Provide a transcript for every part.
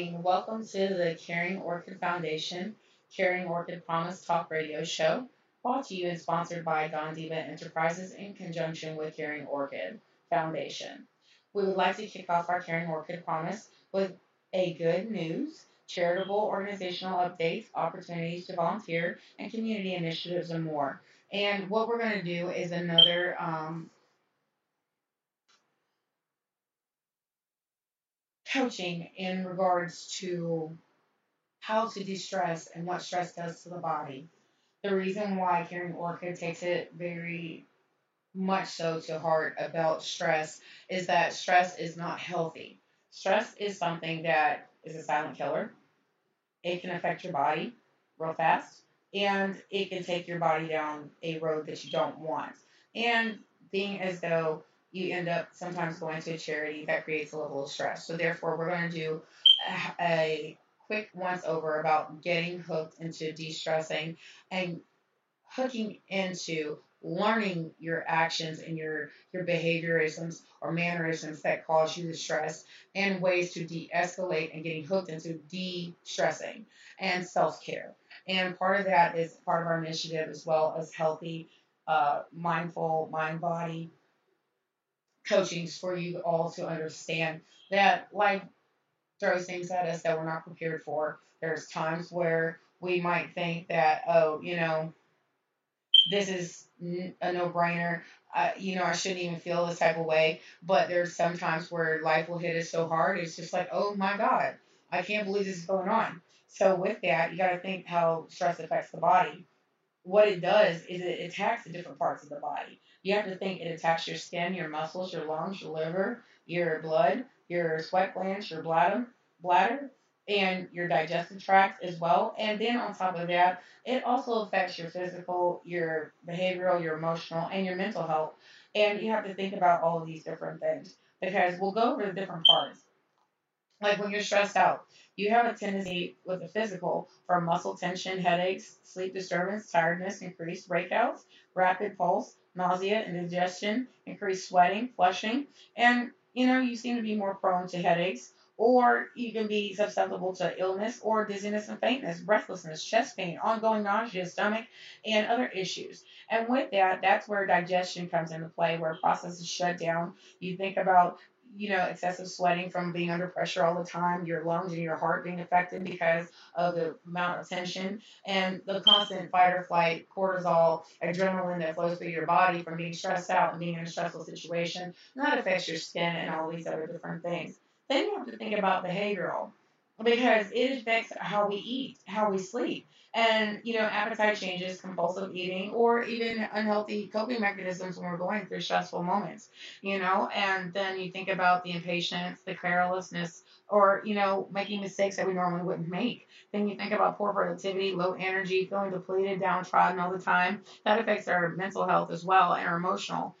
Evening. Welcome to the Caring Orchid Foundation Caring Orchid Promise Talk Radio Show, brought to you and sponsored by Don Diva Enterprises in conjunction with Caring Orchid Foundation. We would like to kick off our Caring Orchid Promise with a good news, charitable organizational updates, opportunities to volunteer, and community initiatives and more. And what we're going to do is another um, coaching in regards to how to de-stress and what stress does to the body. The reason why Caring Orchid takes it very much so to heart about stress is that stress is not healthy. Stress is something that is a silent killer. It can affect your body real fast and it can take your body down a road that you don't want. And being as though you end up sometimes going to a charity that creates a level of stress. So therefore, we're going to do a, quick once over about getting hooked into de-stressing and hooking into learning your actions and your your behaviorisms or mannerisms that cause you to stress and ways to de-escalate and getting hooked into de-stressing and self-care and part of that is part of our initiative as well as healthy uh, mindful mind body coachings for you all to understand that life throws things at us that we're not prepared for. There's times where we might think that, oh, you know, this is a no-brainer. Uh, you know, I shouldn't even feel this type of way. But there's sometimes where life will hit us so hard, it's just like, oh my God, I can't believe this is going on. So with that, you got to think how stress affects the body. What it does is it attacks the different parts of the body. You have to think it attacks your skin, your muscles, your lungs, your liver, your blood, your sweat glands, your bladder, bladder, and your digestive tract as well. And then on top of that, it also affects your physical, your behavioral, your emotional, and your mental health. And you have to think about all of these different things because we'll go over the different parts. Like when you're stressed out, you have a tendency with the physical for muscle tension, headaches, sleep disturbance, tiredness, increased breakouts, rapid pulse, nausea, indigestion, increased sweating, flushing, and you know, you seem to be more prone to headaches, or you can be susceptible to illness or dizziness and faintness, breathlessness, chest pain, ongoing nausea, stomach, and other issues. And with that, that's where digestion comes into play, where processes shut down. You think about you know, excessive sweating from being under pressure all the time, your lungs and your heart being affected because of the amount of tension, and the constant fight or flight, cortisol, adrenaline that flows through your body from being stressed out and being in a stressful situation. And that affects your skin and all these other different things. Then you have to think about behavioral because it affects how we eat, how we sleep. And, you know, appetite changes, compulsive eating, or even unhealthy coping mechanisms when we're going through stressful moments, you know, and then you think about the impatience, the carelessness, or, you know, making mistakes that we normally wouldn't make. Then you think about poor productivity, low energy, feeling depleted, downtrodden all the time. That affects our mental health as well and our emotional.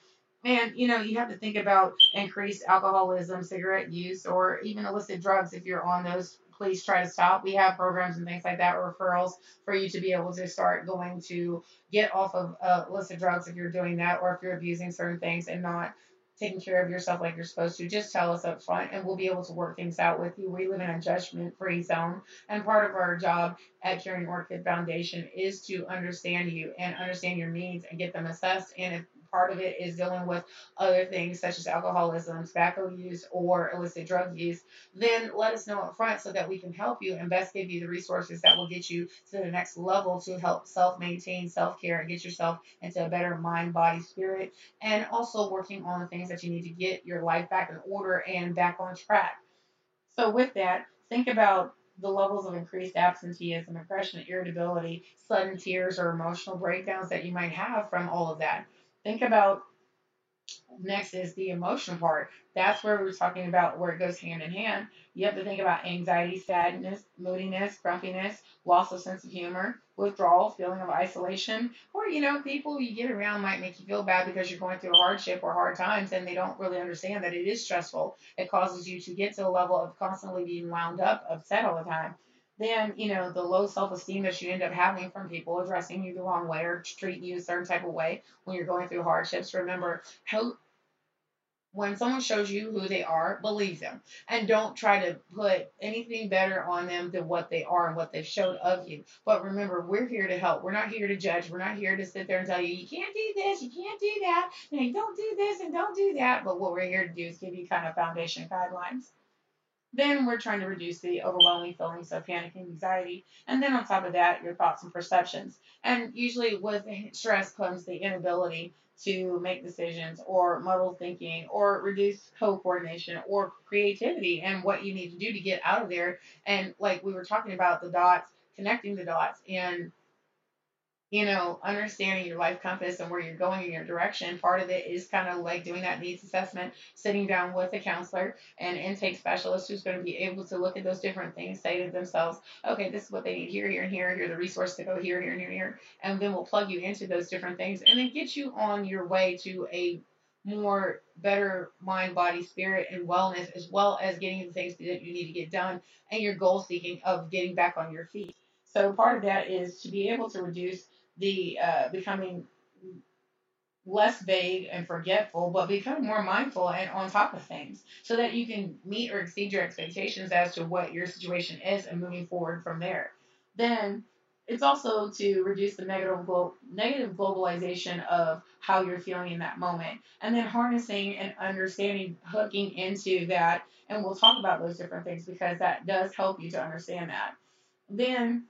And you know, you have to think about increased alcoholism, cigarette use, or even illicit drugs if you're on those please try to stop. We have programs and things like that, referrals for you to be able to start going to get off of uh, illicit drugs if you're doing that, or if you're abusing certain things and not taking care of yourself like you're supposed to. Just tell us up front, and we'll be able to work things out with you. We live in a judgment-free zone, and part of our job at Caring Orchid Foundation is to understand you and understand your needs and get them assessed and if part of it is dealing with other things such as alcoholism, tobacco use, or illicit drug use, then let us know up front so that we can help you and best give you the resources that will get you to the next level to help self maintain self care and get yourself into a better mind, body, spirit, and also working on the things that you need to get your life back in order and back on track. So, with that, think about the levels of increased absenteeism, aggression, irritability, sudden tears, or emotional breakdowns that you might have from all of that. Think about next is the emotional part. That's where we're talking about where it goes hand in hand. You have to think about anxiety, sadness, moodiness, grumpiness, loss of sense of humor, withdrawal, feeling of isolation, or you know, people you get around might make you feel bad because you're going through a hardship or hard times and they don't really understand that it is stressful. It causes you to get to a level of constantly being wound up, upset all the time. Then, you know, the low self esteem that you end up having from people addressing you the wrong way or treating you a certain type of way when you're going through hardships. Remember, how when someone shows you who they are, believe them. And don't try to put anything better on them than what they are and what they've showed of you. But remember, we're here to help. We're not here to judge. We're not here to sit there and tell you, you can't do this, you can't do that, and don't do this and don't do that. But what we're here to do is give you kind of foundation guidelines. Then we're trying to reduce the overwhelming feelings of panic and anxiety. And then on top of that, your thoughts and perceptions. And usually with stress comes the inability to make decisions or muddle thinking or reduce co-coordination or creativity and what you need to do to get out of there. And like we were talking about the dots, connecting the dots and you know, understanding your life compass and where you're going in your direction. Part of it is kind of like doing that needs assessment, sitting down with a counselor and intake specialist who's going to be able to look at those different things, say to themselves, okay, this is what they need here, here, and here, here the resources to go here, here, and here, here. And then we'll plug you into those different things and then get you on your way to a more better mind, body, spirit, and wellness, as well as getting the things that you need to get done and your goal seeking of getting back on your feet. So part of that is to be able to reduce the uh, becoming less vague and forgetful, but becoming more mindful and on top of things so that you can meet or exceed your expectations as to what your situation is and moving forward from there. Then it's also to reduce the negative glo- negative globalization of how you're feeling in that moment and then harnessing and understanding hooking into that and we'll talk about those different things because that does help you to understand that then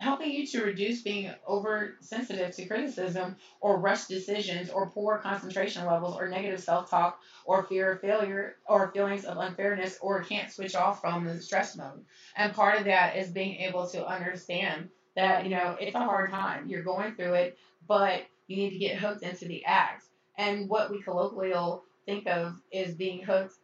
helping you to reduce being oversensitive to criticism or rush decisions or poor concentration levels or negative self-talk or fear of failure or feelings of unfairness or can't switch off from the stress mode. And part of that is being able to understand that, you know, it's a hard time. You're going through it, but you need to get hooked into the act. And what we colloquially think of is being hooked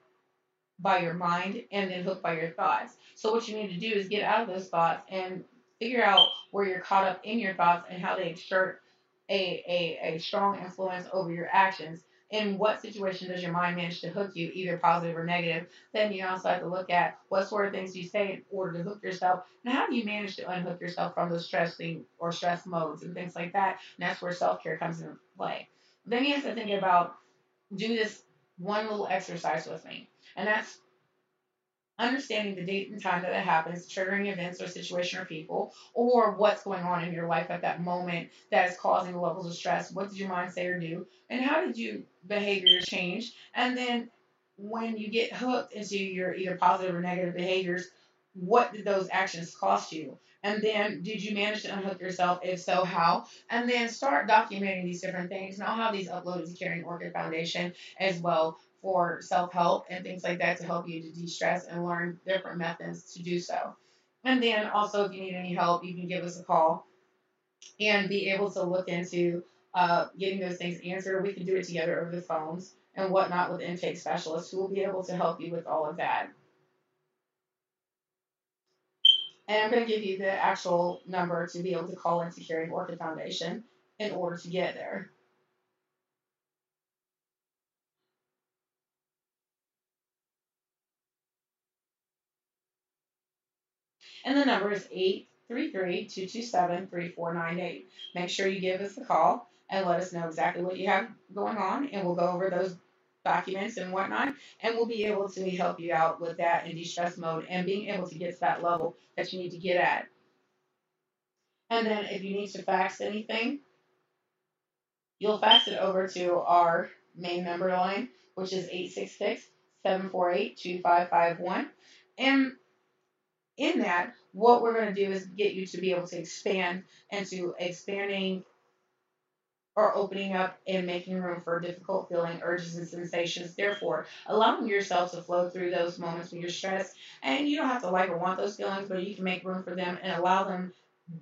by your mind and then hooked by your thoughts. So what you need to do is get out of those thoughts and figure out where you're caught up in your thoughts and how they exert a, a, a strong influence over your actions. In what situation does your mind manage to hook you, either positive or negative? Then you also have to look at what sort of things you say in order to hook yourself, and how do you manage to unhook yourself from those stressing or stress modes and things like that. And that's where self care comes into play. Then you have to think about do this one little exercise with me, and that's understanding the date and time that it happens, triggering events or situation or people, or what's going on in your life at that moment that is causing the levels of stress. What did your mind say or do? And how did your behavior change? And then when you get hooked into your either positive or negative behaviors, what did those actions cost you? And then, did you manage to unhook yourself? If so, how? And then start documenting these different things. And I'll have these uploaded to Caring Orchid Foundation as well for self help and things like that to help you to de stress and learn different methods to do so. And then also, if you need any help, you can give us a call and be able to look into uh, getting those things answered. We can do it together over the phones and whatnot with intake specialists who will be able to help you with all of that. And I'm going to give you the actual number to be able to call into Caring Orchid Foundation in order to get there. and the number is 833-227-3498. Make sure you give us a call and let us know exactly what you have going on, and we'll go over those documents and whatnot, and we'll be able to help you out with that in de-stress mode and being able to get to that level that you need to get at. And then if you need to fax anything, You'll fax it over to our main number line, which is 866 748 2551. And in that, what we're going to do is get you to be able to expand into expanding or opening up and making room for difficult feeling urges and sensations. Therefore, allowing yourself to flow through those moments when you're stressed. And you don't have to like or want those feelings, but you can make room for them and allow them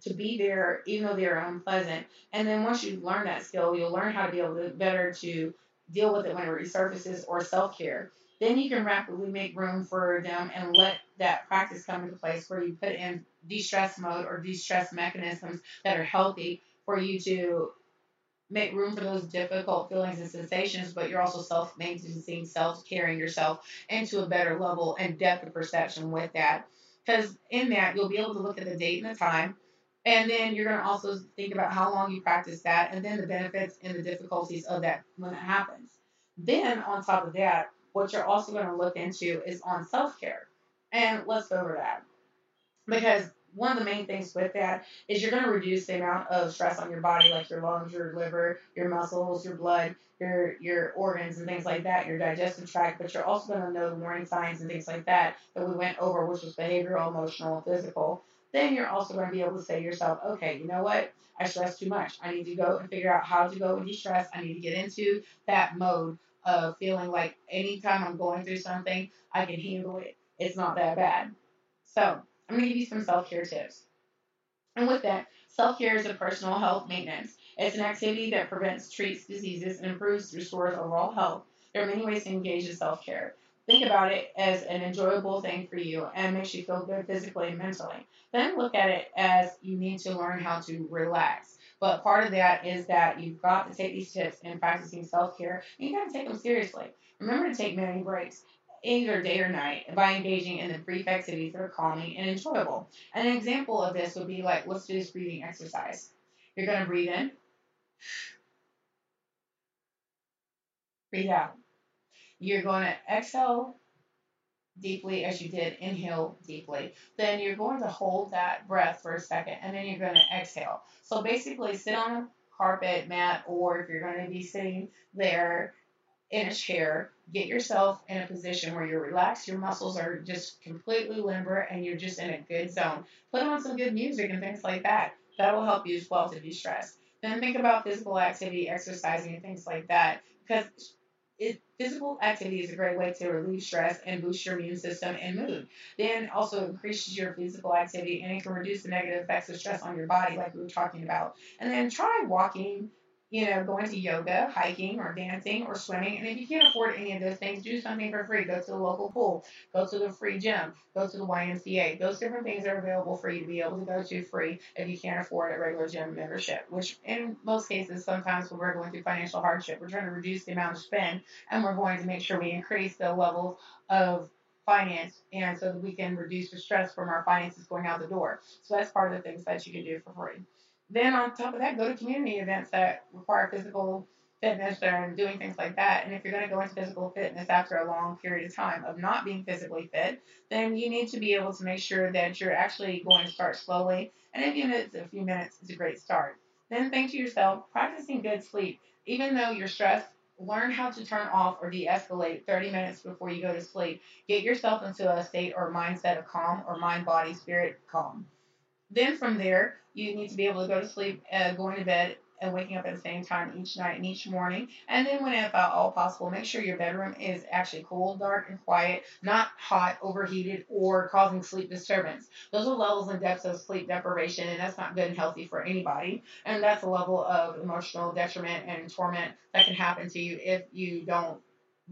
to be there even though they're unpleasant. And then once you learn that skill, you'll learn how to be able to better to deal with it when it resurfaces or self care. Then you can rapidly make room for them and let that practice come into place where you put in de-stress mode or de-stress mechanisms that are healthy for you to make room for those difficult feelings and sensations, but you're also self maintaining, self caring yourself into a better level and depth of perception with that. Because in that, you'll be able to look at the date and the time, and then you're going to also think about how long you practice that, and then the benefits and the difficulties of that when it happens. Then, on top of that, what you're also going to look into is on self care. And let's go over that. Because one of the main things with that is you're going to reduce the amount of stress on your body, like your lungs, your liver, your muscles, your blood, your your organs, and things like that, your digestive tract. But you're also going to know the warning signs and things like that that we went over, which was behavioral, emotional, physical. Then you're also going to be able to say to yourself, okay, you know what? I stress too much. I need to go and figure out how to go and de-stress. I need to get into that mode of feeling like anytime I'm going through something, I can handle it. It's not that bad. So I'm going to give you some self care tips. And with that, self care is a personal health maintenance. It's an activity that prevents, treats diseases, and improves, restores overall health. There are many ways to engage in self care. Think about it as an enjoyable thing for you and makes you feel good physically and mentally. Then look at it as you need to learn how to relax. But part of that is that you've got to take these tips in practicing self care and you got to take them seriously. Remember to take many breaks either day or night by engaging in the brief activities that are calming and enjoyable. And An example of this would be like, let's do this breathing exercise. You're going to breathe in, breathe out. You're going to exhale deeply as you did inhale deeply. Then you're going to hold that breath for a second and then you're going to exhale. So basically, sit on a carpet mat or if you're going to be sitting there in a chair, get yourself in a position where you're relaxed, your muscles are just completely limber, and you're just in a good zone. Put on some good music and things like that. That will help you as well to de stress. Then think about physical activity, exercising, and things like that because it, physical activity is a great way to relieve stress and boost your immune system and mood. Then also increases your physical activity and it can reduce the negative effects of stress on your body, like we were talking about. And then try walking you know, going to yoga, hiking, or dancing, or swimming. And if you can't afford any of those things, do something for free. Go to the local pool, go to the free gym, go to the YMCA. Those different things are available for you to be able to go to free if you can't afford a regular gym membership, which in most cases, sometimes when we're going through financial hardship, we're trying to reduce the amount of spend and we're going to make sure we increase the level of finance and so that we can reduce the stress from our finances going out the door. So that's part of the things that you can do for free. Then on top of that, go to community events that require physical fitness and doing things like that. And if you're going to go into physical fitness after a long period of time of not being physically fit, then you need to be able to make sure that you're actually going to start slowly. And if it's a few minutes, it's a great start. Then think to yourself, practicing good sleep. Even though you're stressed, learn how to turn off or de-escalate 30 minutes before you go to sleep. Get yourself into a state or mindset of calm or mind, body, spirit calm. Then from there, you need to be able to go to sleep, uh, going to bed, and waking up at the same time each night and each morning. And then, when if all possible, make sure your bedroom is actually cool, dark, and quiet, not hot, overheated, or causing sleep disturbance. Those are levels and depths of sleep deprivation, and that's not good and healthy for anybody. And that's a level of emotional detriment and torment that can happen to you if you don't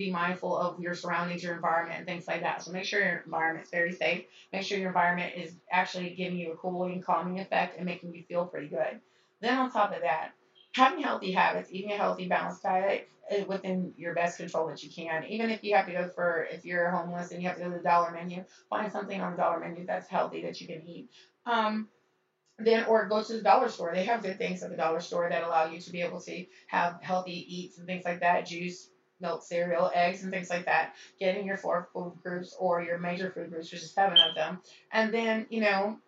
be mindful of your surroundings, your environment, and things like that. So make sure your environment is very safe. Make sure your environment is actually giving you a cooling, calming effect and making you feel pretty good. Then on top of that, having healthy habits, eating a healthy, balanced diet within your best control that you can. Even if you have to go for, if you're homeless and you have to go to the dollar menu, find something on the dollar menu that's healthy that you can eat. Um, then or go to the dollar store. They have good things at the dollar store that allow you to be able to have healthy eats and things like that, juice, milk, cereal, eggs, and things like that. Getting your four food groups or your major food groups, which is seven of them. And then, you know,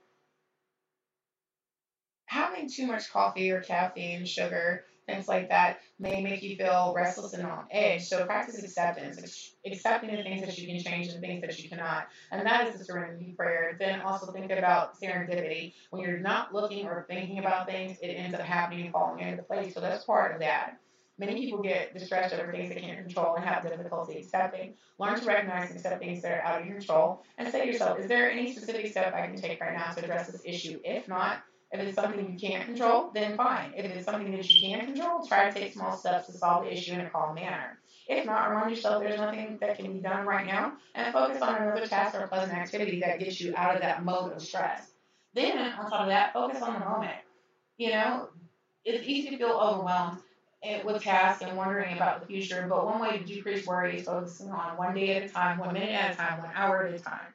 having too much coffee or caffeine, sugar, things like that may make you feel restless and on edge. So practice acceptance, accepting the things that you can change and the things that you cannot. And that is the serenity prayer. Then also think about serendipity. When you're not looking or thinking about things, it ends up happening and falling into place. So that's part of that. Many people get distressed over things they can't control and have difficulty accepting. Learn to recognize and accept things that are out of your control and say to yourself, is there any specific step I can take right now to address this issue? If not, if it's something you can't control, then fine. If it's something that you can control, try to take small steps to solve the issue in a calm manner. If not, remind yourself there's nothing that can be done right now and focus on another task or pleasant activity that gets you out of that mode of stress. Then, on top of that, focus on the moment. You know, it's easy to feel overwhelmed with tasks and wondering about the future, but one way to decrease worry is focusing on one day at a time, one minute at a time, one hour at a time.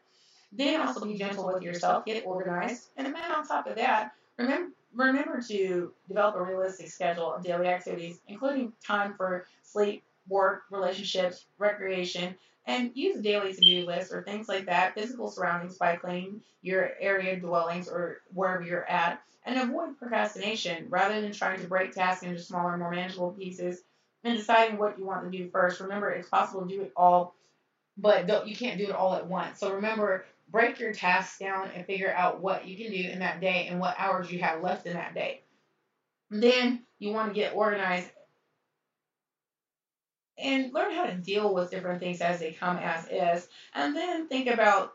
Then also be gentle with yourself, get organized, and then on top of that, Remember, remember to develop a realistic schedule of daily activities, including time for sleep, work, relationships, recreation, and use daily to-do lists or things like that, physical surroundings by cleaning your area dwellings or wherever you're at, and avoid procrastination rather than trying to break tasks into smaller, more manageable pieces and deciding what you want to do first. Remember, it's possible to do it all, but you can't do it all at once. So remember, break your tasks down and figure out what you can do in that day and what hours you have left in that day. Then you want to get organized and learn how to deal with different things as they come as is. And then think about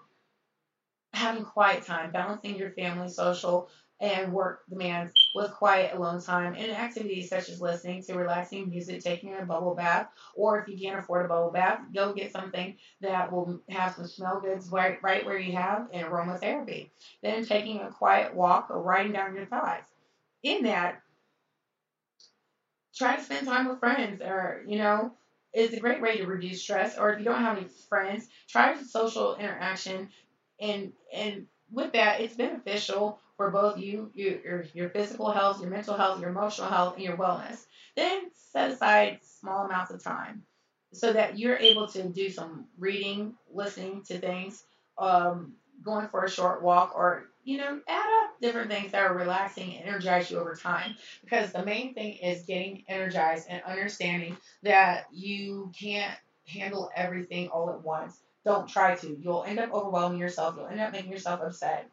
having quiet time, balancing your family, social, and work demands with quiet alone time and activities such as listening to relaxing music, taking a bubble bath, or if you can't afford a bubble bath, go get something that will have some smell goods right, right where you have and aromatherapy. Then taking a quiet walk or writing down your thoughts. In that, try to spend time with friends or, you know, it's a great way to reduce stress. Or if you don't have any friends, try social interaction and and with that, it's beneficial for both you, you your, your physical health, your mental health, your emotional health, and your wellness. Then set aside small amounts of time so that you're able to do some reading, listening to things, um, going for a short walk, or you know, add up different things that are relaxing and energize you over time. Because the main thing is getting energized and understanding that you can't handle everything all at once. Don't try to. You'll end up overwhelming yourself. You'll end up making yourself upset.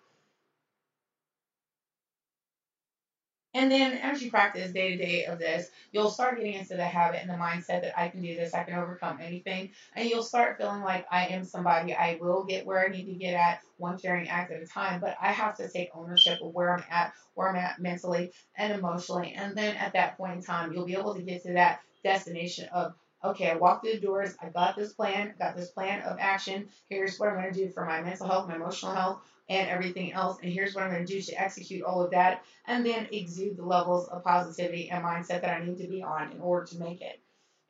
And then as you practice day to day of this, you'll start getting into the habit and the mindset that I can do this, I can overcome anything. And you'll start feeling like I am somebody, I will get where I need to get at one caring act at a time, but I have to take ownership of where I'm at, where I'm at mentally and emotionally. And then at that point in time, you'll be able to get to that destination of okay, I walked through the doors, I got this plan, got this plan of action. Here's what I'm going to do for my mental health, my emotional health, and everything else. And here's what I'm going to do to execute all of that. And then exude the levels of positivity and mindset that I need to be on in order to make it.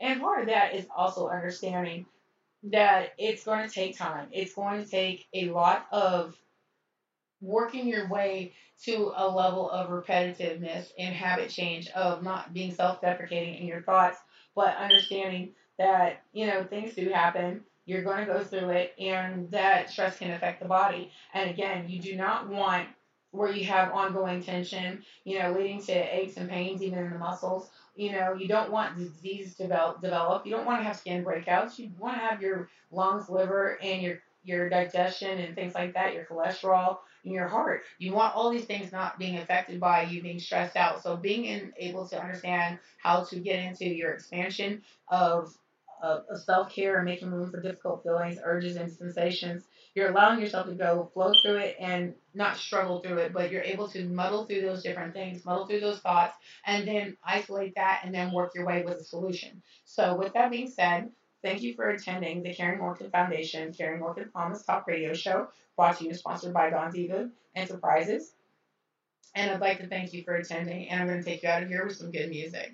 And part of that is also understanding that it's going to take time. It's going to take a lot of working your way to a level of repetitiveness and habit change of not being self deprecating in your thoughts, but understanding that, you know, things do happen you're going to go through it, and that stress can affect the body. And again, you do not want where you have ongoing tension, you know, leading to aches and pains even in the muscles. You know, you don't want disease develop. develop. You don't want to have skin breakouts. You want to have your lungs, liver, and your your digestion and things like that, your cholesterol, and your heart. You want all these things not being affected by you being stressed out. So being in, able to understand how to get into your expansion of of, of self care and making room for difficult feelings, urges, and sensations. You're allowing yourself to go flow through it and not struggle through it, but you're able to muddle through those different things, muddle through those thoughts, and then isolate that and then work your way with a solution. So, with that being said, Thank you for attending the Caring Orchid Foundation Caring Orchid Promise Talk Radio Show, brought to you and sponsored by Don Diva Enterprises. And I'd like to thank you for attending, and I'm going to take you out of here with some good music.